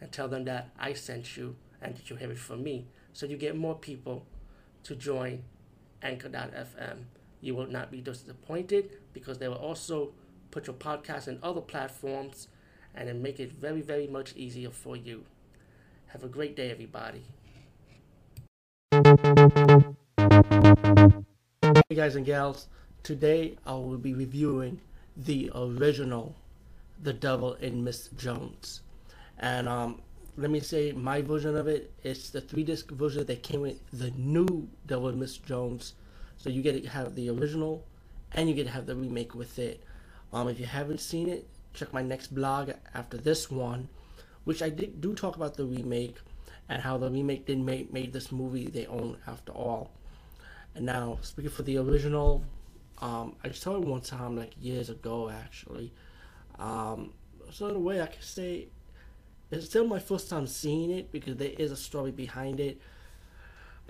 and tell them that I sent you and that you have it from me. So you get more people to join Anchor.fm. You will not be disappointed because they will also put your podcast in other platforms and then make it very, very much easier for you. Have a great day, everybody. Hey guys and gals, today I will be reviewing the original The Devil in Miss Jones. And um, let me say my version of it. It's the three disc version that came with the new Devil Miss Jones. So you get to have the original and you get to have the remake with it. Um, if you haven't seen it, check my next blog after this one, which I did do talk about the remake and how the remake did make made this movie they own after all. And now speaking for the original, um, I saw it one time like years ago actually. Um, so in a way I can say it's still my first time seeing it because there is a story behind it.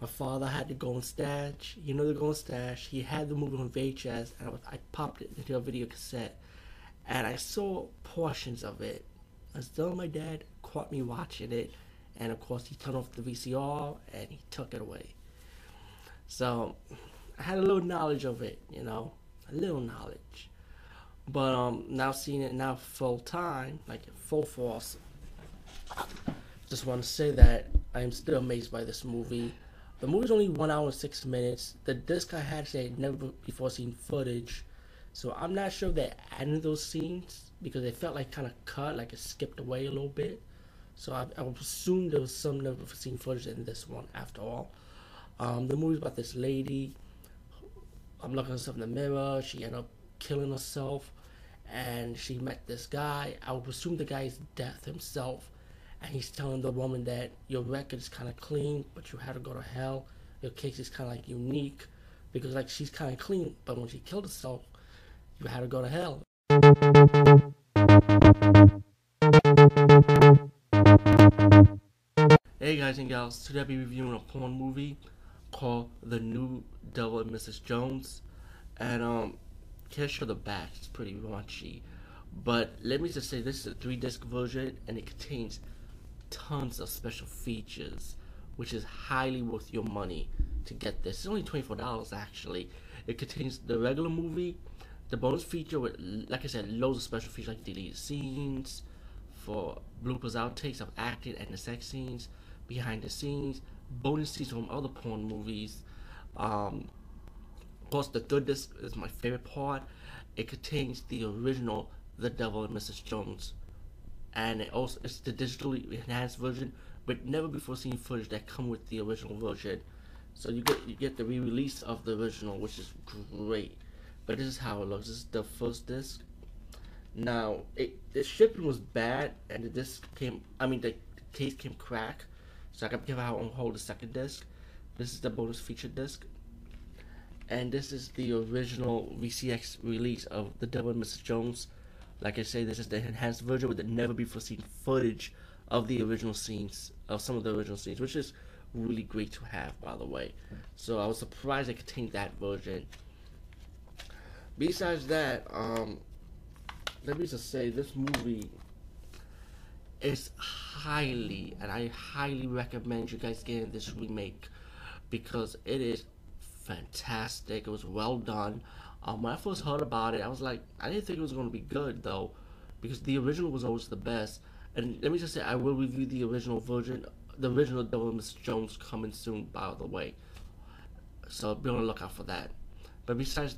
My father had to go and stash, you know, the go and stash. He had the movie on VHS, and I, was, I popped it into a video cassette, and I saw portions of it. Until my dad caught me watching it, and of course he turned off the VCR and he took it away. So I had a little knowledge of it, you know, a little knowledge. But um, now seeing it now full time, like full force, just want to say that I am still amazed by this movie. The movie's only one hour and six minutes. The disc I had said never before seen footage, so I'm not sure they added those scenes because it felt like kind of cut, like it skipped away a little bit. So I, I assume there was some never before seen footage in this one after all. Um, the movie's about this lady. I'm looking at herself in the mirror. She ended up killing herself, and she met this guy. I would assume the guy's death himself, and he's telling the woman that your record is kind of clean, but you had to go to hell. Your case is kind of like unique because like she's kind of clean, but when she killed herself, you had to go to hell. Hey guys and gals, today I'll be reviewing a porn movie called The New Devil and Mrs. Jones. And um can't show the back, it's pretty raunchy. But let me just say this is a three disc version and it contains tons of special features, which is highly worth your money to get this. It's only $24 actually. It contains the regular movie, the bonus feature with, like I said, loads of special features like deleted scenes, for bloopers, outtakes of acting and the sex scenes, behind the scenes, bonus scenes from other porn movies. Um, of course, the third disc is my favorite part. It contains the original The Devil and Mrs. Jones, and it also it's the digitally enhanced version with never before seen footage that come with the original version. So you get you get the re-release of the original, which is great. But this is how it looks. This is the first disc. Now, it, the shipping was bad, and the disc came. I mean, the case came crack, so I got to give out and hold the second disc. This is the bonus feature disc, and this is the original VCX release of The Devil and Mrs. Jones. Like I say, this is the enhanced version with the never before seen footage of the original scenes, of some of the original scenes, which is really great to have, by the way. So I was surprised it contained that version. Besides that, um, let me just say this movie is highly and I highly recommend you guys getting this remake because it is fantastic. It was well done. Um, when I first heard about it, I was like, I didn't think it was going to be good though, because the original was always the best. And let me just say, I will review the original version, the original Devil Mr. Jones coming soon, by the way. So be on the lookout for that. But besides